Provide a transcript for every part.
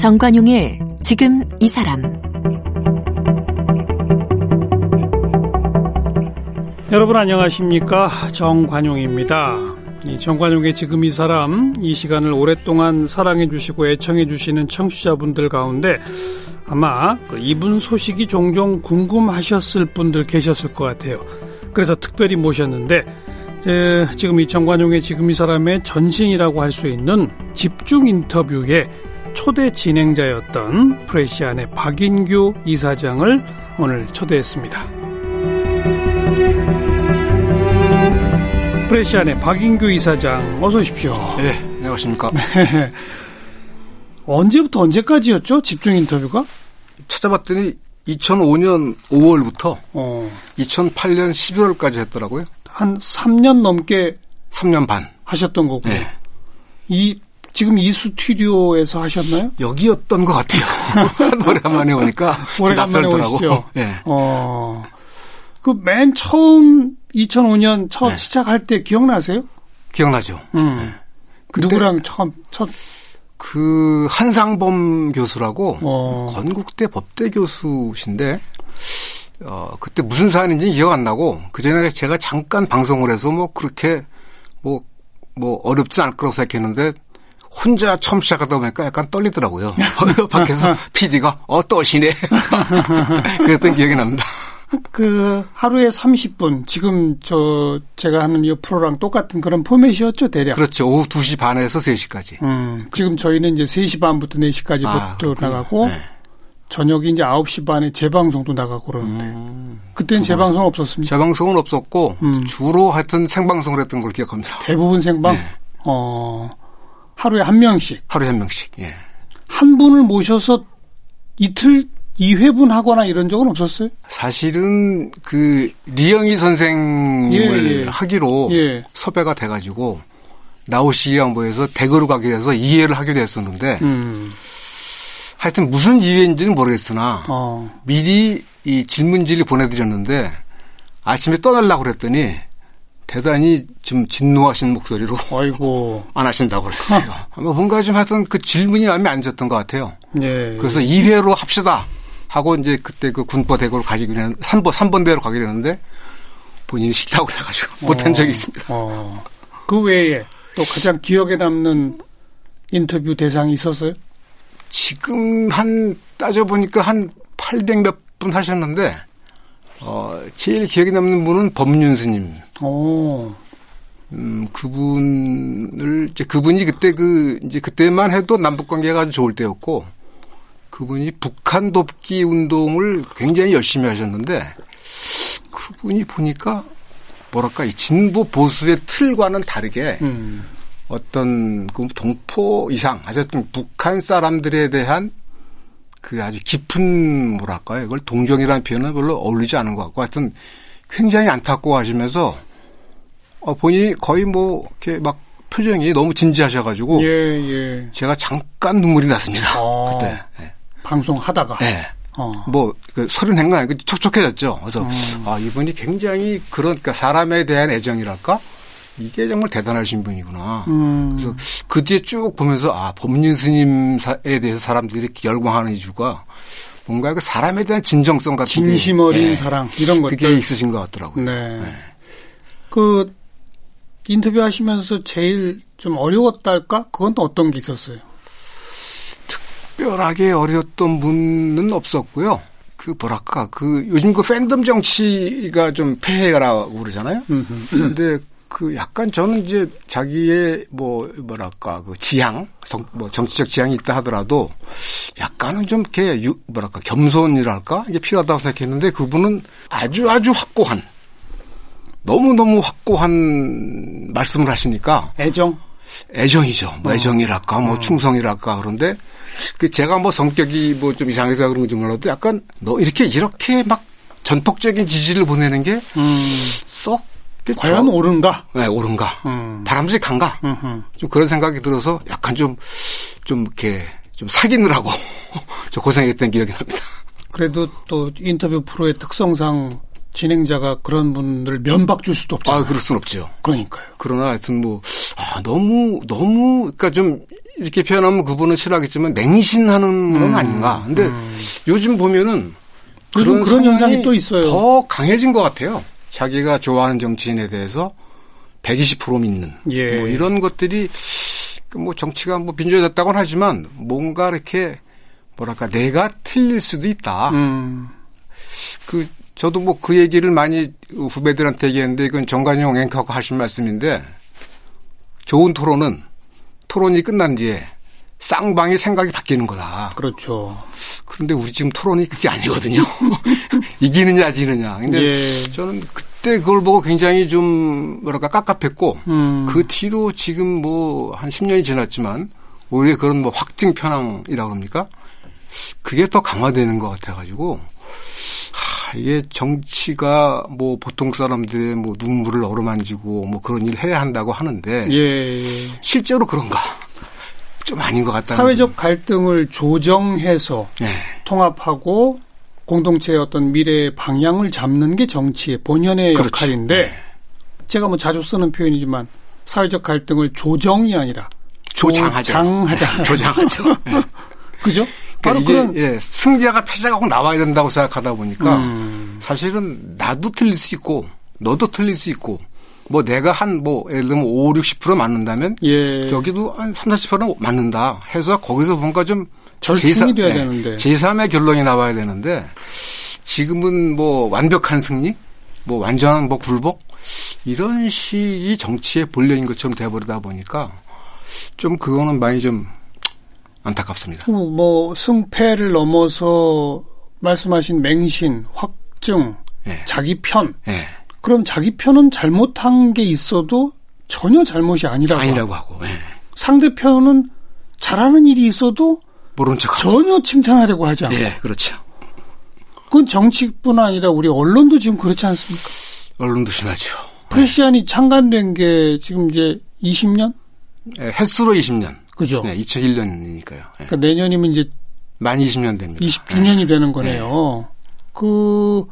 정관용의 지금 이 사람 여러분 안녕하십니까 정관용입니다. 이 정관용의 지금 이 사람 이 시간을 오랫동안 사랑해 주시고 애청해 주시는 청취자분들 가운데 아마 그 이분 소식이 종종 궁금하셨을 분들 계셨을 것 같아요. 그래서 특별히 모셨는데 지금 이 정관용의 지금 이 사람의 전신이라고 할 수 있는 집중 인터뷰의 초대 진행자였던 프레시안의 박인규 이사장을 오늘 초대했습니다. 프레시안의 박인규 이사장 어서 오십시오. 네, 안녕하십니까. 언제부터 언제까지였죠? 집중 인터뷰가? 찾아봤더니 2005년 5월부터 어. 2008년 11월까지 했더라고요. 한 3년 넘게 3년 반 하셨던 거고. 네. 이 지금 이 스튜디오에서 하셨나요? 여기였던 것 같아요. 오래간만에 오니까 오래간만에 오시죠. 네. 어. 그 맨 처음 2005년 첫 네. 시작할 때 기억나세요? 기억나죠. 음. 네. 누구랑 처음 첫 그 한상범 교수라고 어. 건국대 법대 교수신데 어 그때 무슨 사안인지 기억 안 나고 그 전에 제가 잠깐 방송을 해서 뭐 그렇게 뭐뭐 뭐 어렵지 않을 거라고 생각했는데 혼자 처음 시작하다 보니까 약간 떨리더라고요. 밖에서 PD가 어 떠시네. 그랬던 기억이 납니다. 그 하루에 30분 지금 저 제가 하는 이 프로랑 똑같은 그런 포맷이었죠 대략. 그렇죠. 오후 2시 반에서 3시까지. 음, 지금 저희는 이제 3시 반부터 4시까지 아, 나가고 네. 저녁이 이제 9시 반에 재방송도 나가고 그러는데 음, 그때는 재방송 없었습니다. 재방송은 없었고 음. 주로 하여튼 생방송을 했던 걸 기억합니다. 대부분 생방. 네. 어 하루에 한 명씩. 하루에 한 명씩. 예. 한 분을 모셔서 이틀 2회분 하거나 이런 적은 없었어요? 사실은 그 리영희 선생을 예, 예. 하기로 예. 섭외가 돼 가지고 나오시 양보에서 대거로 가게 돼서 이해를 하게 됐었는데 음. 하여튼 무슨 이해인지는 모르겠으나 어. 미리 이 질문지를 보내드렸는데 아침에 떠나려고 그랬더니 대단히 좀 진노하신 목소리로 아이고 안 하신다고 그랬어요. 뭐 뭔가 좀 하여튼 그 질문이 마음에 안 졌던 것 같아요. 예. 그래서 2회로 합시다. 하고 이제 그때 그 군법 대고를 가지고 있는 3번 3번 대로 가기로 했는데 본인이 싫다고 그래가지고 어, 못한 적이 있습니다. 어. 그 외에 또 가장 기억에 남는 인터뷰 대상이 있었어요? 지금 한 따져보니까 한 800 몇 분 하셨는데 어, 제일 기억에 남는 분은 법륜 스님. 오. 음, 그분을, 이제 그분이 그때 그, 이제 그때만 해도 남북 관계가 아주 좋을 때였고, 그분이 북한 돕기 운동을 굉장히 열심히 하셨는데 그분이 보니까 뭐랄까 이 진보 보수의 틀과는 다르게 음. 어떤 그 동포 이상 하여튼 북한 사람들에 대한 그 아주 깊은 뭐랄까요 이걸 동정이라는 표현은 별로 어울리지 않은 것 같고 하여튼 굉장히 안타까워하시면서 어, 본인이 거의 뭐 이렇게 막 표정이 너무 진지하셔가지고 예, 예. 제가 잠깐 눈물이 났습니다 아. 그때. 네. 방송하다가. 네. 어. 뭐, 그, 소리 낸거 아니고 촉촉해졌죠. 그래서, 음. 아, 이분이 굉장히 그런, 그러니까 사람에 대한 애정이랄까? 이게 정말 대단하신 분이구나. 음. 그래서 그 뒤에 쭉 보면서, 아, 법륜 스님에 대해서 사람들이 열광하는 이유가 뭔가 그 사람에 대한 진정성 같은 진심 어린 네. 사랑, 이런 것들. 그게 있으신 것 같더라고요. 네. 네. 그, 인터뷰 하시면서 제일 좀 어려웠달까? 그건 또 어떤 게 있었어요? 특별하게 어려웠던 분은 없었고요. 그 뭐랄까 그 요즘 그 팬덤 정치가 좀 폐해라고 그러잖아요. 근데 그 약간 저는 이제 자기의 뭐 뭐랄까 그 지향 뭐 정치적 지향이 있다 하더라도 약간은 좀 이렇게 유, 뭐랄까 겸손이랄까 이게 필요하다고 생각했는데 그분은 아주 아주 확고한 너무 너무 확고한 말씀을 하시니까 애정 애정이죠. 뭐 어. 애정이랄까 뭐 어. 충성이랄까 그런데 그 제가 뭐 성격이 뭐 좀 이상해서 그런 건지 몰라도 약간 너 이렇게 이렇게 막 전폭적인 지지를 보내는 게썩 과연 저, 옳은가? 네, 옳은가? 음. 바람직한가? 음흠. 좀 그런 생각이 들어서 약간 좀, 좀 이렇게 좀 사귀느라고 좀 고생했던 기억이 납니다. 그래도 또 인터뷰 프로의 특성상 진행자가 그런 분들 면박 줄 수도 없잖아요. 아, 그럴 순 없죠. 그러니까요. 그러나 하여튼 뭐, 아, 너무, 너무, 그니까 좀, 이렇게 표현하면 그분은 싫어하겠지만 맹신하는 건 음, 아닌가. 근데 음. 요즘 보면은 그런, 그런 현상이 또 있어요. 더 강해진 것 같아요. 자기가 좋아하는 정치인에 대해서 120% 믿는. 예. 뭐 이런 것들이 그뭐 정치가 뭐 빈조해졌다고는 하지만 뭔가 이렇게 뭐랄까 내가 틀릴 수도 있다. 음. 그 저도 뭐 그 얘기를 많이 후배들한테 얘기했는데 이건 정관용 앵커가 하신 말씀인데 좋은 토론은 토론이 끝난 뒤에 쌍방의 생각이 바뀌는 거다. 그렇죠. 그런데 우리 지금 토론이 그게 아니거든요. 이기느냐 지느냐. 근데 예. 저는 그때 그걸 보고 굉장히 좀 뭐랄까 깝깝했고 음. 그 뒤로 지금 뭐 한 10년이 지났지만 오히려 그런 뭐 확증 편향이라고 합니까? 그게 더 강화되는 것 같아가지고 하, 이게 정치가 뭐 보통 사람들의 뭐 눈물을 어루만지고 뭐 그런 일을 해야 한다고 하는데 예, 예. 실제로 그런가? 좀 아닌 것 같다. 사회적 갈등을 조정해서 네. 통합하고 공동체의 어떤 미래의 방향을 잡는 게 정치의 본연의 그렇지. 역할인데 네. 제가 뭐 자주 쓰는 표현이지만 사회적 갈등을 조정이 아니라 조장하죠. 조장하자. 조장하죠. 네. 그죠? 바로 그런 예, 승자가 패자가 꼭 나와야 된다고 생각하다 보니까 음. 사실은 나도 틀릴 수 있고 너도 틀릴 수 있고 뭐 내가 한 뭐 예를 들면 5, 60% 맞는다면 예. 저기도 한 3, 40%는 맞는다 해서 거기서 뭔가 좀 절충이 돼야 네, 되는데 제3의 결론이 나와야 되는데 지금은 뭐 완벽한 승리, 뭐 완전한 뭐 굴복 이런 식이 정치의 본래인 것처럼 돼버리다 보니까 좀 그거는 많이 좀 안타깝습니다. 뭐 승패를 넘어서 말씀하신 맹신, 확증, 네. 자기 편 네. 그럼 자기 편은 잘못한 게 있어도 전혀 잘못이 아니라고, 아니라고 하고, 네. 상대편은 잘하는 일이 있어도 모른 척 전혀 칭찬하려고 하지 않고. 네, 그렇죠. 그건 정치뿐 아니라 우리 언론도 지금 그렇지 않습니까? 언론도 심하죠. 프레시안이 창간된 게 지금 이제 20년? 네, 횟수로 20년. 그죠? 네, 2001년이니까요. 네. 그러니까 내년이면 이제 만 20년 됩니다. 20주년이 되는 거네요. 그그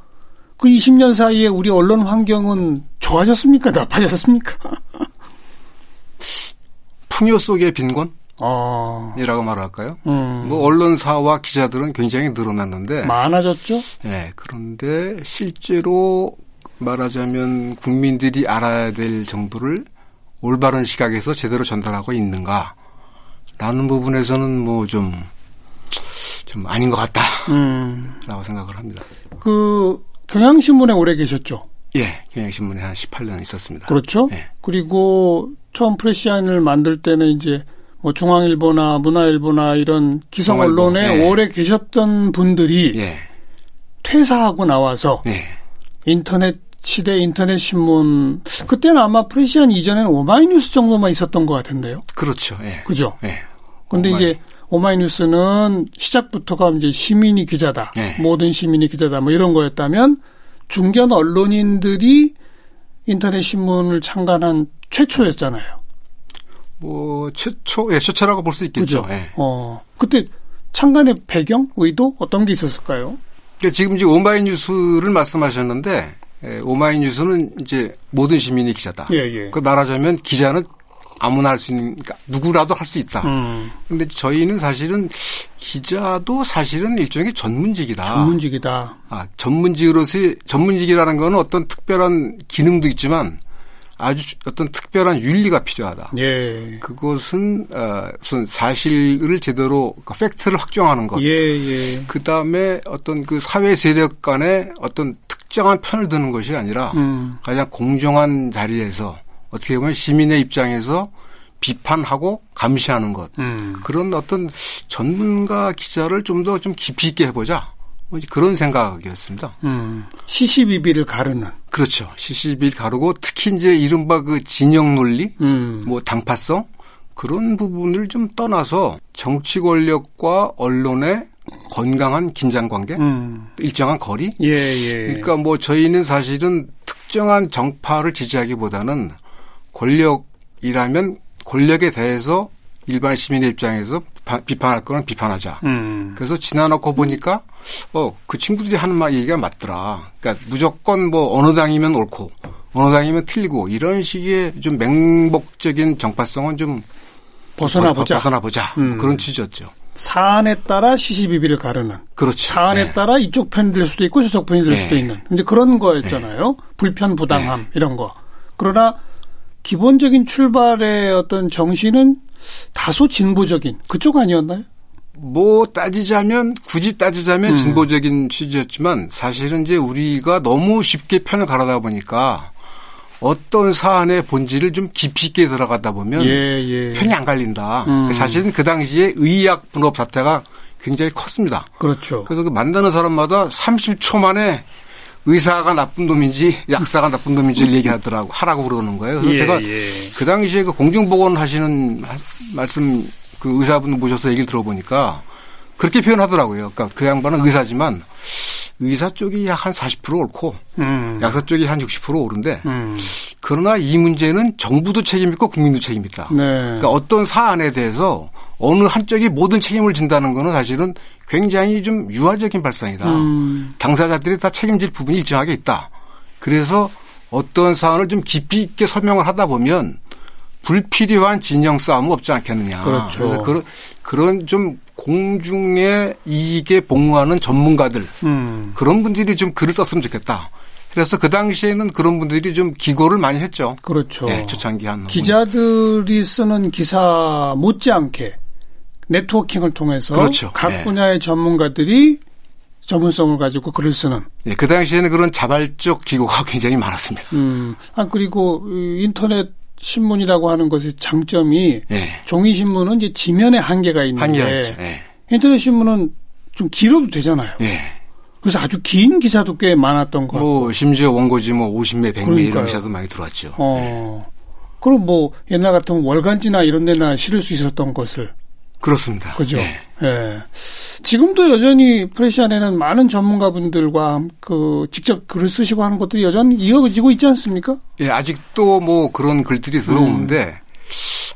20년 사이에 우리 언론 환경은 좋아졌습니까? 나빠졌습니까? 풍요 속의 빈곤? 아. 이라고 말할까요? 음. 뭐 언론사와 기자들은 굉장히 늘어났는데 많아졌죠? 네, 그런데 실제로 말하자면 국민들이 알아야 될 정보를 올바른 시각에서 제대로 전달하고 있는가? 라는 부분에서는 뭐 좀, 좀 아닌 것 같다. 음. 라고 생각을 합니다. 그, 경향신문에 오래 계셨죠? 예, 경향신문에 한 18년 있었습니다. 그렇죠. 예. 그리고 처음 프레시안을 만들 때는 이제 뭐 중앙일보나 문화일보나 이런 기성 언론에 예. 오래 계셨던 분들이 예. 퇴사하고 나와서 예. 인터넷 시대 인터넷 신문 그때는 아마 프레시안 이전에는 오마이뉴스 정도만 있었던 것 같은데요. 그렇죠. 예. 그죠. 예. 근데 오마이... 이제 오마이뉴스는 시작부터가 이제 시민이 기자다. 네. 모든 시민이 기자다. 뭐 이런 거였다면 중견 언론인들이 인터넷 신문을 창간한 최초였잖아요. 뭐 최초, 예, 최초라고 볼 수 있겠죠. 그죠? 예. 어, 그때 창간의 배경, 의도 어떤 게 있었을까요? 그러니까 지금 이제 오마이뉴스를 말씀하셨는데 예, 오마이뉴스는 이제 모든 시민이 기자다. 예, 예. 그 말하자면 기자는 아무나 할 수 있는, 그러니까 누구라도 할 수 있다. 음. 근데 저희는 사실은 기자도 사실은 일종의 전문직이다. 전문직이다. 아, 전문직으로서, 전문직이라는 거는 어떤 특별한 기능도 있지만 아주 어떤 특별한 윤리가 필요하다. 예. 그것은 어, 우선 사실을 제대로 그 팩트를 확정하는 것. 예, 예. 그 다음에 어떤 그 사회 세력 간의 어떤 특정한 편을 드는 것이 아니라 음. 가장 공정한 자리에서 어떻게 보면 시민의 입장에서 비판하고 감시하는 것 음. 그런 어떤 전문가 기자를 좀 더좀 좀 깊이 있게 해보자 뭐 그런 생각이었습니다. 음. 시시비비를 가르는 그렇죠. 시시비비를 가르고 특히 이제 이른바 그 진영 논리, 음. 뭐 당파성 그런 부분을 좀 떠나서 정치 권력과 언론의 건강한 긴장 관계, 음. 일정한 거리. 예, 예. 그러니까 뭐 저희는 사실은 특정한 정파를 지지하기보다는 권력이라면 권력에 대해서 일반 시민의 입장에서 비판, 비판할 거는 비판하자. 음. 그래서 지나놓고 보니까 어, 그 친구들이 하는 말 얘기가 맞더라. 그러니까 무조건 뭐 어느 당이면 옳고 어느 당이면 틀리고 이런 식의 좀 맹목적인 정파성은 좀 벗어나 보자. 벗어나 보자. 음. 그런 취지였죠. 사안에 따라 시시비비를 가르는. 그렇죠. 사안에 네. 따라 이쪽 편이 될 수도 있고 저쪽 편이 될 네. 수도 있는. 이제 그런 거였잖아요. 네. 불편 부당함 네. 이런 거. 그러나 기본적인 출발의 어떤 정신은 다소 진보적인 그쪽 아니었나요? 뭐 따지자면 굳이 따지자면 음. 진보적인 취지였지만 사실은 이제 우리가 너무 쉽게 편을 가르다 보니까 어떤 사안의 본질을 좀 깊이 있게 들어가다 보면 예, 예. 편이 안 갈린다. 음. 사실은 그 당시에 의학 분업 사태가 굉장히 컸습니다. 그렇죠. 그래서 그 만나는 사람마다 30초 만에 의사가 나쁜 놈인지 약사가 나쁜 놈인지를 얘기하더라고 하라고 그러는 거예요. 그래서 예, 제가 예. 그 당시에 그 공중보건 하시는 말씀 그 의사분 모셔서 얘기를 들어보니까 그렇게 표현하더라고요. 그러니까 그 양반은 의사지만 의사 쪽이 약 한 40% 옳고 음. 약사 쪽이 한 60% 옳은데 음. 그러나 이 문제는 정부도 책임 있고 국민도 책임 있다. 네. 그러니까 어떤 사안에 대해서 어느 한쪽이 모든 책임을 진다는 거는 사실은 굉장히 좀 유화적인 발상이다. 음. 당사자들이 다 책임질 부분이 일정하게 있다. 그래서 어떤 사안을 좀 깊이 있게 설명을 하다 보면 불필요한 진영 싸움은 없지 않겠느냐. 그렇죠. 그래서 그런 그런 좀 공중의 이익에 복무하는 전문가들 음. 그런 분들이 좀 글을 썼으면 좋겠다. 그래서 그 당시에는 그런 분들이 좀 기고를 많이 했죠. 그렇죠. 네, 초창기 한 기자들이 쓰는 기사 못지않게 네트워킹을 통해서 그렇죠. 각 네. 분야의 전문가들이 전문성을 가지고 글을 쓰는. 네, 그 당시에는 그런 자발적 기고가 굉장히 많았습니다. 음, 아 그리고 인터넷 신문이라고 하는 것의 장점이 네. 종이 신문은 이제 지면에 한계가 있는데 네. 인터넷 신문은 좀 길어도 되잖아요. 네. 그래서 아주 긴 기사도 꽤 많았던 거. 뭐 심지어 원고지 뭐 50매, 100매 이런 기사도 많이 들어왔죠. 어. 그럼 뭐 옛날 같으면 월간지나 이런 데나 실을 수 있었던 것을 그렇습니다. 그죠. 네. 예. 지금도 여전히 프레시안에는 많은 전문가분들과 그 직접 글을 쓰시고 하는 것들이 여전히 이어지고 있지 않습니까? 예, 아직도 뭐 그런 글들이 들어오는데 음.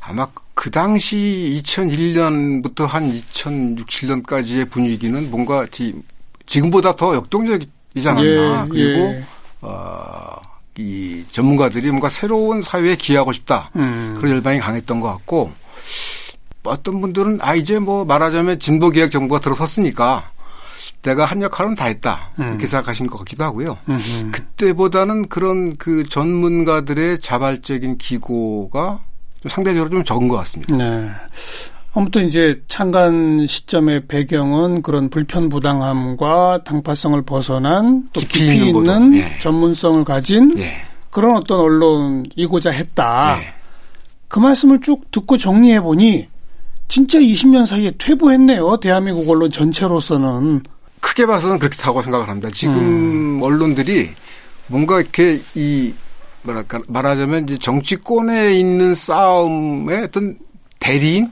아마 그 당시 2001년부터 한 2006, 7년까지의 분위기는 뭔가 지금보다 더 역동적이지 않았나. 예, 그리고 예. 어, 이 전문가들이 뭔가 새로운 사회에 기여하고 싶다. 음. 그런 열망이 강했던 것 같고 어떤 분들은 아 이제 뭐 말하자면 진보 개혁 정부가 들어섰으니까 내가 한 역할은 다 했다 음. 이렇게 생각하신 것 같기도 하고요. 음흠. 그때보다는 그런 그 전문가들의 자발적인 기고가 좀 상대적으로 좀 적은 것 같습니다. 네. 아무튼 이제 창간 시점의 배경은 그런 불편 부당함과 당파성을 벗어난 또 깊이, 깊이 있는, 있는 예. 전문성을 가진 예. 그런 어떤 언론이고자 했다. 예. 그 말씀을 쭉 듣고 정리해 보니 진짜 20년 사이에 퇴보했네요. 대한민국 언론 전체로서는. 크게 봐서는 그렇다고 생각을 합니다. 지금 음. 언론들이 뭔가 이렇게 이 뭐랄까 말하자면 이제 정치권에 있는 싸움의 어떤 대리인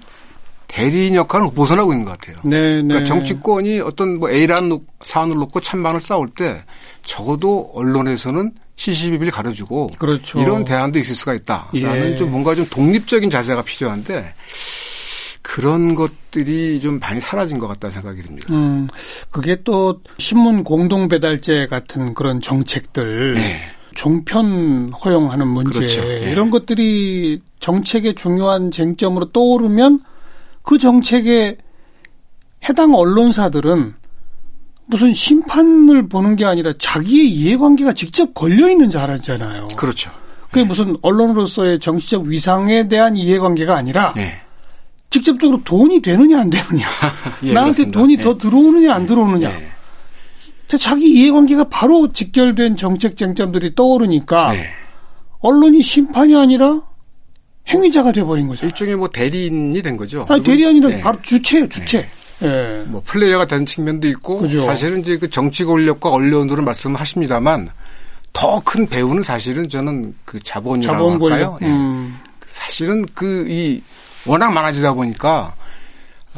대리인 역할을 벗어나고 있는 것 같아요. 네, 그러니까 네. 정치권이 어떤 뭐 A라는 사안을 놓고 찬반을 싸울 때 적어도 언론에서는 시시비비를 가려주고 그렇죠. 이런 대안도 있을 수가 있다라는 예. 좀 뭔가 좀 독립적인 자세가 필요한데 그런 것들이 좀 많이 사라진 것 같다는 생각이 듭니다. 음, 그게 또 신문 공동 배달제 같은 그런 정책들, 네. 종편 허용하는 문제 그렇죠. 네. 이런 것들이 정책의 중요한 쟁점으로 떠오르면 그 정책에 해당 언론사들은 무슨 심판을 보는 게 아니라 자기의 이해관계가 직접 걸려 있는 자라잖아요. 그렇죠. 그게 네. 무슨 언론으로서의 정치적 위상에 대한 이해관계가 아니라 네. 직접적으로 돈이 되느냐 안 되느냐, 예, 나한테 그렇습니다. 돈이 예. 더 들어오느냐 안 들어오느냐. 예. 자기 이해관계가 바로 직결된 정책 쟁점들이 떠오르니까 네. 언론이 심판이 아니라 행위자가 돼버린 거죠. 일종의 뭐 대리인이 된 거죠. 아니, 대리인이라 네. 바로 주체예요, 주체. 네. 네. 뭐 플레이어가 된 측면도 있고 그죠. 사실은 이제 그 정치 권력과 언론으로 말씀하십니다만 더 큰 배우는 사실은 저는 그 자본이라고 자본 할까요? 권 음. 사실은 그 이 워낙 많아지다 보니까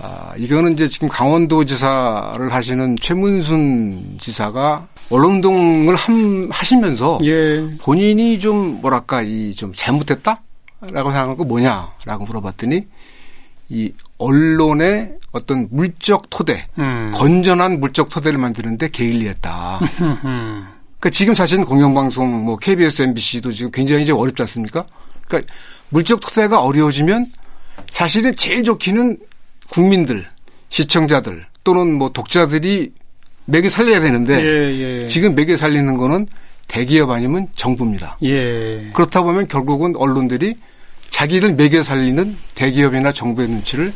아, 이거는 이제 지금 강원도 지사를 하시는 최문순 지사가 언론동을 함, 하시면서 예. 본인이 좀 뭐랄까 이 좀 잘못했다 라고 생각한 거 뭐냐라고 물어봤더니 이 언론의 어떤 물적 토대, 음. 건전한 물적 토대를 만드는데 게을리했다. 그러니까 지금 사실은 공영방송, 뭐 KBS, MBC도 지금 굉장히 이제 어렵지 않습니까? 그러니까 물적 토대가 어려워지면 사실은 제일 좋기는 국민들, 시청자들 또는 뭐 독자들이 매개 살려야 되는데 예, 예. 지금 매개 살리는 거는 대기업 아니면 정부입니다. 예. 그렇다 보면 결국은 언론들이 자기를 매개 살리는 대기업이나 정부의 눈치를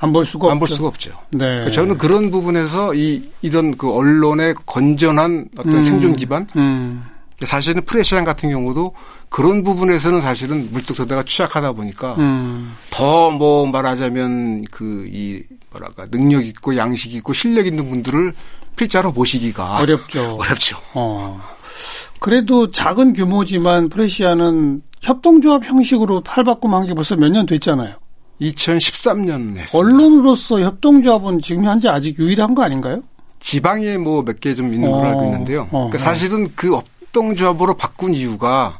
안 볼 수가 안 볼 수가 없죠. 네. 저는 그런 부분에서 이 이런 그 언론의 건전한 어떤 음, 생존 기반 음. 사실은 프레시안 같은 경우도 그런 부분에서는 사실은 물뚝서대가 취약하다 보니까 음. 더뭐 말하자면 그 이 뭐랄까 능력 있고 양식 있고 실력 있는 분들을 필자로 모시기가 어렵죠. 어렵죠. 어. 그래도 작은 규모지만 프레시아는 협동조합 형식으로 팔바꿈한 게 벌써 몇 년 됐잖아요. 2013년 했습니다. 언론으로서 협동조합은 지금 현재 아직 유일한 거 아닌가요? 지방에 뭐 몇 개 좀 있는 걸로 어, 알고 있는데요. 어, 그러니까 사실은 그 협동조합으로 바꾼 이유가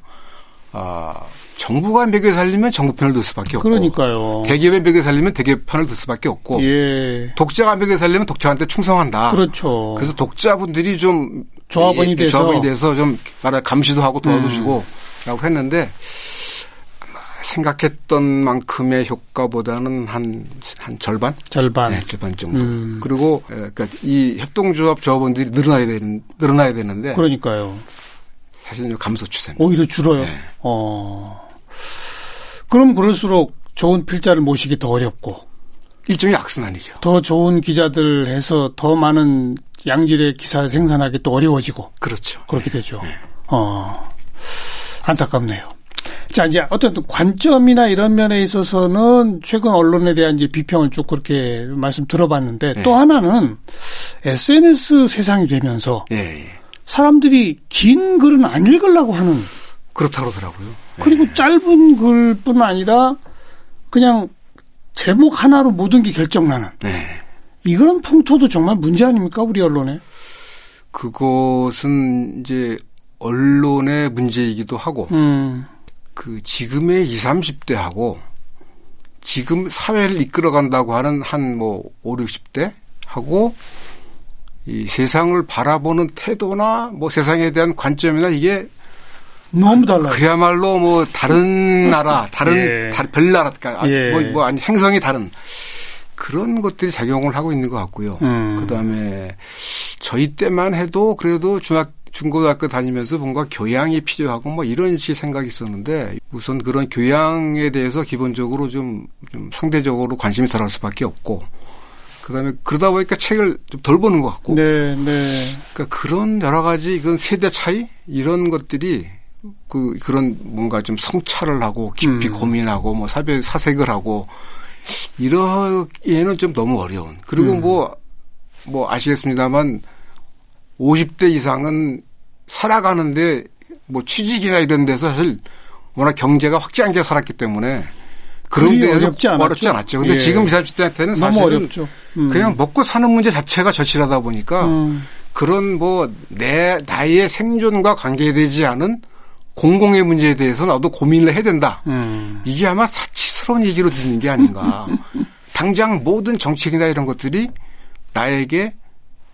아, 정부가 매개 살리면 정부 편을 들 수밖에 없고 그러니까요. 대기업의 매개 살리면 대기업 편을 들 수밖에 없고 예. 독자가 매개 살리면 독자한테 충성한다. 그렇죠. 그래서 독자분들이 좀 조합원이 돼서 조합원이 돼서 좀 감시도 하고 도와주시고 음. 라고 했는데 생각했던 만큼의 효과보다는 한, 한 절반? 절반. 네, 절반 정도. 음. 그리고, 예, 그러니까 이 협동조합 조합원들이 늘어나야 되는, 늘어나야 되는데. 그러니까요. 사실은 감소 추세입니다. 오히려 줄어요. 네. 어. 그럼 그럴수록 좋은 필자를 모시기 더 어렵고. 일종의 악순환이죠. 더 좋은 기자들 해서 더 많은 양질의 기사를 생산하기 또 어려워지고. 그렇죠. 그렇게 되죠. 네. 어. 안타깝네요. 자, 이제 어떤 관점이나 이런 면에 있어서는 최근 언론에 대한 이제 비평을 쭉 그렇게 말씀 들어봤는데 네. 또 하나는 SNS 세상이 되면서 네. 사람들이 긴 글은 안 읽으려고 하는 그렇다고 하더라고요. 그리고 네. 짧은 글뿐 아니라 그냥 제목 하나로 모든 게 결정나는. 네. 이런 풍토도 정말 문제 아닙니까 우리 언론에? 그것은 이제 언론의 문제이기도 하고 음. 그 지금의 20, 30대하고 지금 사회를 이끌어간다고 하는 한 뭐 5, 60대 하고 이 세상을 바라보는 태도나 뭐 세상에 대한 관점이나 이게 너무 달라요. 그야말로 뭐 다른 나라, 다른 예. 다, 별 나라, 그러니까 예. 뭐, 뭐 아니 행성이 다른 그런 것들이 작용을 하고 있는 것 같고요. 음. 그다음에 저희 때만 해도 그래도 중학 중고등학교 다니면서 뭔가 교양이 필요하고 뭐 이런 식 생각이 있었는데 우선 그런 교양에 대해서 기본적으로 좀, 좀 상대적으로 관심이 덜할 수밖에 없고 그다음에 그러다 보니까 책을 좀 덜 보는 것 같고. 네, 네. 그러니까 그런 여러 가지 이건 세대 차이 이런 것들이 그 그런 뭔가 좀 성찰을 하고 깊이 음. 고민하고 뭐 사별 사색을 하고 이러기에는 좀 너무 어려운. 그리고 뭐뭐 음. 뭐 아시겠습니다만 50대 이상은 살아가는데 뭐 취직이나 이런 데서 사실 워낙 경제가 확장돼 살았기 때문에 그런 데에서 어렵지 않았죠. 어렵지 않았죠. 근데 예. 지금 20대한테는 사실은 음. 그냥 먹고 사는 문제 자체가 절실하다 보니까 음. 그런 뭐 내 나의 생존과 관계되지 않은 공공의 문제에 대해서 나도 고민을 해야 된다. 음. 이게 아마 사치스러운 얘기로 듣는 게 아닌가. 당장 모든 정책이나 이런 것들이 나에게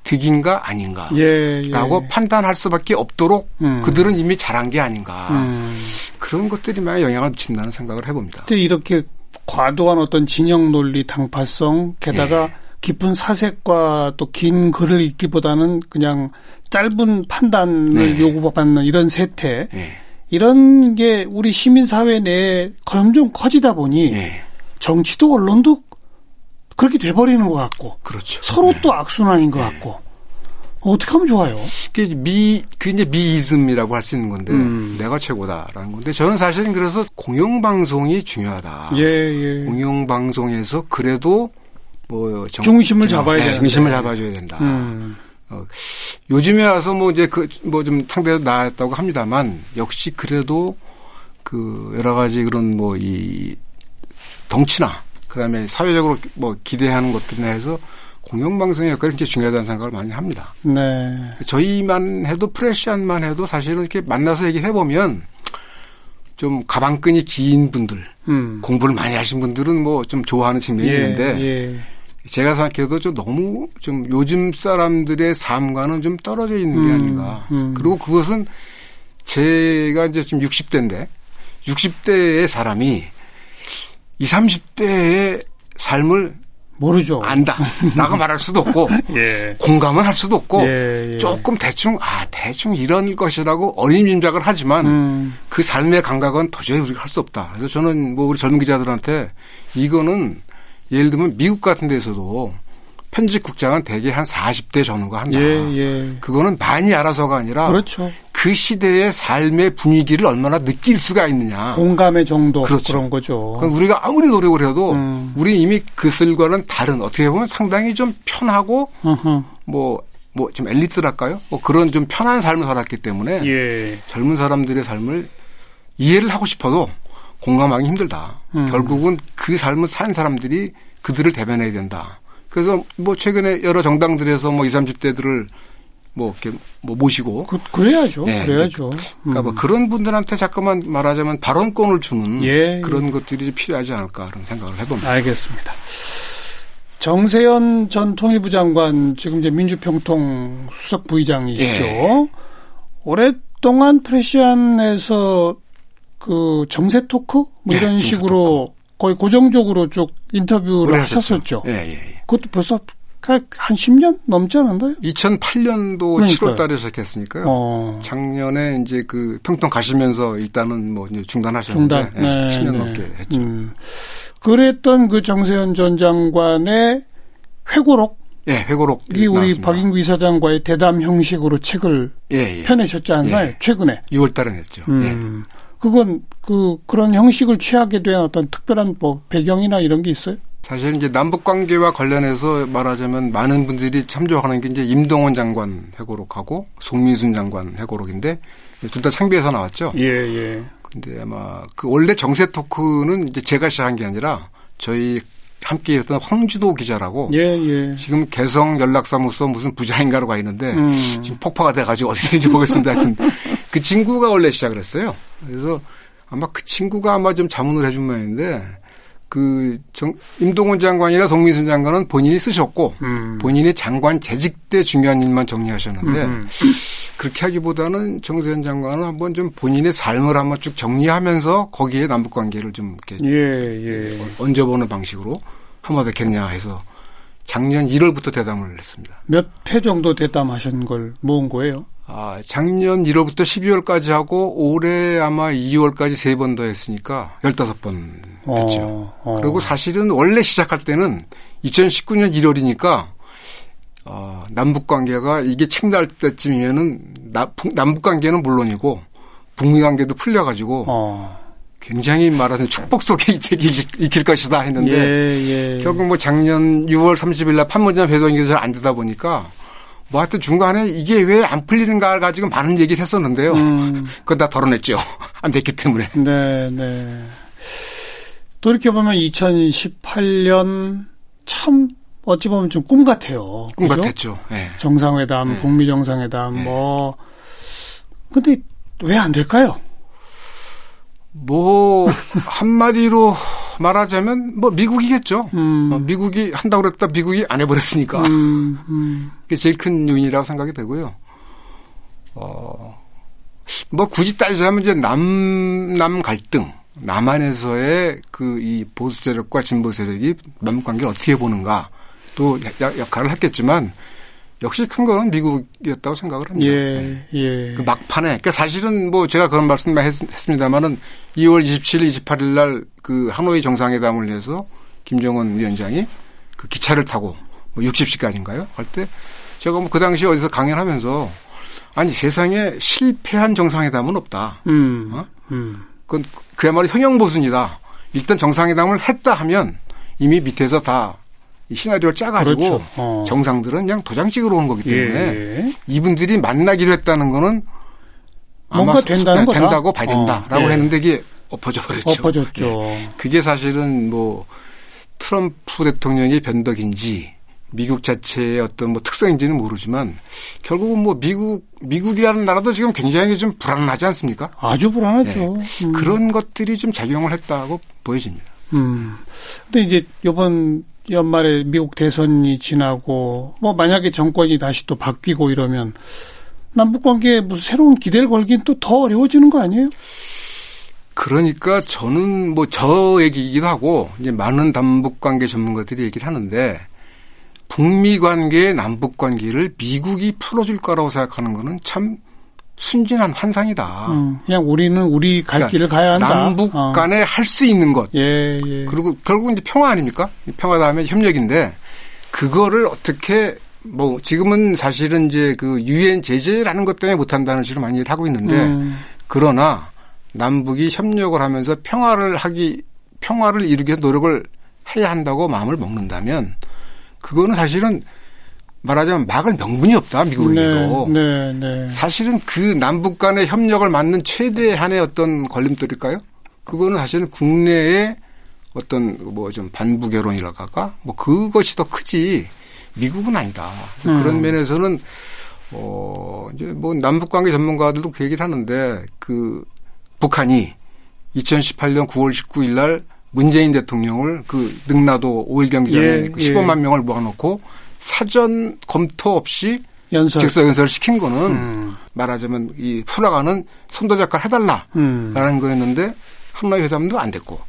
득인가 아닌가라고 예, 예. 판단할 수밖에 없도록 음. 그들은 이미 잘한 게 아닌가 음. 그런 것들이 많이 영향을 미친다는 생각을 해봅니다. 이렇게 과도한 어떤 진영 논리 당파성 게다가 예. 깊은 사색과 또 긴 글을 읽기보다는 그냥 짧은 판단을 네. 요구받는 이런 세태 네. 이런 게 우리 시민 사회 내에 점점 커지다 보니 네. 정치도 언론도 그렇게 돼버리는 것 같고. 그렇죠. 서로 네. 또 악순환인 것 네. 같고. 어떻게 하면 좋아요? 그게 미, 그 이제 미이즘이라고 할 수 있는 건데, 음. 내가 최고다라는 건데, 저는 사실은 그래서 공영방송이 중요하다. 예, 예. 공영방송에서 그래도 뭐, 정, 중심을 잡아야 네, 된다. 중심을 잡아줘야 된다. 음. 어, 요즘에 와서 뭐 이제 그, 뭐 좀 상대가 나았다고 합니다만, 역시 그래도 그 여러 가지 그런 뭐 이 덩치나 그다음에 사회적으로 뭐 기대하는 것들이나 해서 공영방송의 역할이 굉장히 중요하다는 생각을 많이 합니다. 네. 저희만 해도 프레시안만 해도 사실은 이렇게 만나서 얘기해 보면 좀 가방끈이 긴 분들, 음. 공부를 많이 하신 분들은 뭐 좀 좋아하는 측면이 예, 있는데 예. 제가 생각해도 좀 너무 좀 요즘 사람들의 삶과는 좀 떨어져 있는 게 음, 아닌가. 음. 그리고 그것은 제가 이제 지금 60대인데 60대의 사람이 20, 30대의 삶을 모르죠. 안다. 라고 말할 수도 없고, 예. 공감은 할 수도 없고, 예, 예. 조금 대충, 아, 대충 이런 것이라고 어린 짐작을 하지만, 음. 그 삶의 감각은 도저히 우리가 할 수 없다. 그래서 저는 뭐 우리 젊은 기자들한테 이거는 예를 들면 미국 같은 데서도 편집국장은 대개 한 40대 전후가 한다. 예, 예. 그거는 많이 알아서가 아니라 그렇죠. 그 시대의 삶의 분위기를 얼마나 느낄 수가 있느냐. 공감의 정도 그렇죠. 그런 거죠. 그럼 우리가 아무리 노력을 해도 음. 우리 이미 그슬과는 다른 어떻게 보면 상당히 좀 편하고 뭐뭐 좀 엘리트랄까요? 뭐 그런 좀 편한 삶을 살았기 때문에 예. 젊은 사람들의 삶을 이해를 하고 싶어도 공감하기 힘들다. 음. 결국은 그 삶을 산 사람들이 그들을 대변해야 된다. 그래서 뭐 최근에 여러 정당들에서 뭐 20, 30대들을 뭐 이렇게 뭐 모시고 그, 그래야죠. 네, 그래야죠. 그러니까 뭐 음. 그런 분들한테 자꾸만 말하자면 발언권을 주는 예, 그런 예. 것들이 필요하지 않을까 그런 생각을 해봅니다. 알겠습니다. 정세현 전 통일부 장관 지금 이제 민주평통 수석 부의장이시죠. 예. 오랫동안 프레시안에서 그 정세 토크 뭐 네, 이런 식으로 토크. 거의 고정적으로 쭉 인터뷰를 하셨었죠. 예, 예, 예. 그것도 벌써 한 10년 넘지 않았나요? 2008년도 그러니까요. 7월 달에 시작했으니까요. 어. 작년에 이제 그 평통 가시면서 일단은 뭐 이제 중단하셨는데 중단. 네, 10년 네. 넘게 했죠. 음. 그랬던 그 정세현 전 장관의 회고록 예, 회고록. 이 우리 박인구 이사장과의 대담 형식으로 책을 예, 예. 펴내셨지 않나요? 예. 최근에. 6월 달에 냈죠. 음. 예. 그건 그 그런 형식을 취하게 된 어떤 특별한 뭐 배경이나 이런 게 있어요? 사실 이제 남북 관계와 관련해서 말하자면 많은 분들이 참조하는 게 이제 임동원 장관 회고록하고 송민순 장관 회고록인데 둘 다 창비에서 나왔죠. 예, 예. 근데 아마 그 원래 정세 토크는 이제 제가 시작한 게 아니라 저희 함께 일했던 황주도 기자라고 예, 예. 지금 개성 연락사무소 무슨 부자인가로 가 있는데 음. 지금 폭파가 돼가지고 어디 있는지 보겠습니다. 하여튼 그 친구가 원래 시작을 했어요. 그래서 아마 그 친구가 아마 좀 자문을 해준 모양인데 그 정, 임동원 장관이나 송민순 장관은 본인이 쓰셨고 음. 본인이 장관 재직 때 중요한 일만 정리하셨는데 음. 그렇게 하기보다는 정세현 장관은 한번 좀 본인의 삶을 한번 쭉 정리하면서 거기에 남북 관계를 좀 이렇게 예, 예. 얹어보는 방식으로 한번 어떻겠냐 해서 작년 1월부터 대담을 했습니다. 몇 회 정도 대담하신 걸 모은 거예요? 아, 작년 1월부터 12월까지 하고 올해 아마 2월까지 세 번 더 했으니까 15번 했죠. 어, 어. 그리고 사실은 원래 시작할 때는 2019년 1월이니까 어, 남북 관계가 이게 책날 때쯤이면은 남북 관계는 물론이고 북미 관계도 풀려 가지고 어. 굉장히 말하자면 축복 속에 이 책이 익힐 것이다 했는데 예, 예. 결국 뭐 작년 6월 30일 날 판문점 회동이 잘 안 되다 보니까 뭐 하여튼 중간에 이게 왜 안 풀리는가 가지고 많은 얘기를 했었는데요. 음. 그건 다 덜어냈죠. 안 됐기 때문에. 네, 네. 돌이켜보면 2018년 참 어찌 보면 좀 꿈 같아요. 꿈 그죠? 같았죠. 네. 정상회담, 네. 북미 정상회담, 네. 뭐. 근데 왜 안 될까요? 뭐, 한마디로 말하자면, 뭐, 미국이겠죠. 음. 어, 미국이 한다고 그랬다 미국이 안 해버렸으니까. 음, 음. 그게 제일 큰 요인이라고 생각이 되고요. 어, 뭐, 굳이 따지자면 이제 남, 남 갈등, 남한에서의 그 이 보수 세력과 진보 세력이 남북 관계를 어떻게 보는가 또 역할을 했겠지만 역시 큰 거는 미국이었다고 생각을 합니다. 예, 네. 예. 그 막판에, 그러니까 사실은 뭐 제가 그런 말씀만 했, 습니다마는 2월 27일, 28일 날 그 하노이 정상회담을 위해서 김정은 위원장이 그 기차를 타고 뭐 60시까지인가요? 할 때 제가 뭐 그 당시 어디서 강연하면서 아니 세상에 실패한 정상회담은 없다. 음, 어? 음. 그건 그야말로 형용보순이다. 일단 정상회담을 했다 하면 이미 밑에서 다 시나리오를 짜가지고 그렇죠. 어. 정상들은 그냥 도장찍으로 온 거기 때문에 예. 이분들이 만나기로 했다는 거는 뭔가 된다는 거다. 된다고 봐야 된다라고 어. 예. 했는데 이게 엎어져 버렸죠. 엎어졌죠. 예. 그게 사실은 뭐 트럼프 대통령이 변덕인지 미국 자체의 어떤 뭐 특성인지는 모르지만 결국은 뭐 미국 미국이라는 나라도 지금 굉장히 좀 불안하지 않습니까? 아주 불안하죠. 네. 음. 그런 것들이 좀 작용을 했다고 보여집니다. 음. 근데 이제 이번 연말에 미국 대선이 지나고 뭐 만약에 정권이 다시 또 바뀌고 이러면 남북 관계에 무슨 새로운 기대를 걸긴 또 더 어려워지는 거 아니에요? 그러니까 저는 뭐 저 얘기이기도 하고 이제 많은 남북 관계 전문가들이 얘기를 하는데 북미 관계, 남북 관계를 미국이 풀어줄 거라고 생각하는 거는 참 순진한 환상이다. 음, 그냥 우리는 우리 갈 그러니까 길을 가야 한다. 남북 어. 간에 어. 할수 있는 것. 예, 예. 그리고 결국 이제 평화 아닙니까? 평화 다음에 협력인데 그거를 어떻게 뭐 지금은 사실은 이제 그 유엔 제재라는 것 때문에 못 한다는 식으로 많이 하고 있는데 음. 그러나 남북이 협력을 하면서 평화를 하기 평화를 이루기 위해 노력을 해야 한다고 마음을 먹는다면 그거는 사실은 말하자면 막을 명분이 없다 미국에도 네, 네, 네. 사실은 그 남북 간의 협력을 막는 최대한의 어떤 걸림돌일까요? 그거는 사실은 국내의 어떤 뭐 좀 반부 결혼이랄까 할뭐 그것이 더 크지 미국은 아니다. 음. 그런 면에서는 어 이제 뭐 남북 관계 전문가들도 그 얘기를 하는데 그 북한이 2018년 9월 19일 날 문재인 대통령을 그 능라도 5일 경기장에 예, 그 15만 예. 명을 모아놓고 사전 검토 없이 연설. 직서 연설을 시킨 거는 음. 말하자면 이 풀어가는 선도 작가를 해달라라는 음. 거였는데 한라의 회담도 안 됐고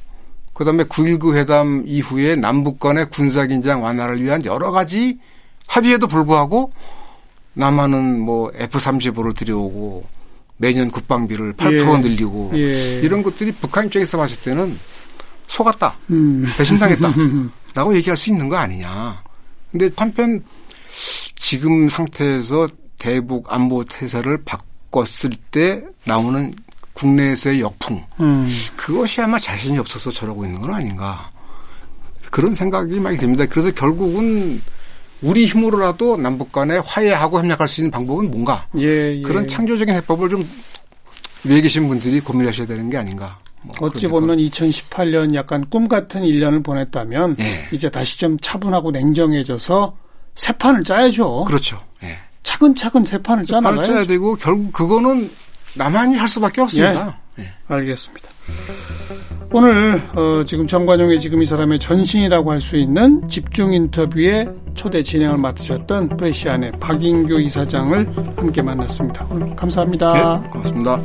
그다음에 9.19 회담 이후에 남북 간의 군사 긴장 완화를 위한 여러 가지 합의에도 불구하고 남한은 뭐 F-35를 들여오고 매년 국방비를 8% 예. 늘리고 예. 이런 것들이 북한 입장에서 봤을 때는 속았다. 음. 배신당했다. 라고 얘기할 수 있는 거 아니냐. 근데 한편 지금 상태에서 대북 안보 태세를 바꿨을 때 나오는 국내에서의 역풍. 음. 그것이 아마 자신이 없어서 저러고 있는 건 아닌가. 그런 생각이 많이 듭니다. 그래서 결국은 우리 힘으로라도 남북 간에 화해하고 협력할 수 있는 방법은 뭔가. 예, 예. 그런 창조적인 해법을 좀 위에 계신 분들이 고민하셔야 되는 게 아닌가. 뭐 어찌 보면 2018년 약간 꿈 같은 1년을 보냈다면 예. 이제 다시 좀 차분하고 냉정해져서 새 판을 짜야죠. 그렇죠. 예. 차근차근 새 판을 짜나가야 짜야 되고 결국 그거는 나만이 할 수밖에 없습니다. 예. 예. 알겠습니다. 오늘 어, 지금 정관용의 지금 이 사람의 전신이라고 할 수 있는 집중 인터뷰의 초대 진행을 맡으셨던 프레시안의 박인규 이사장을 함께 만났습니다. 오늘 감사합니다. 네, 고맙습니다.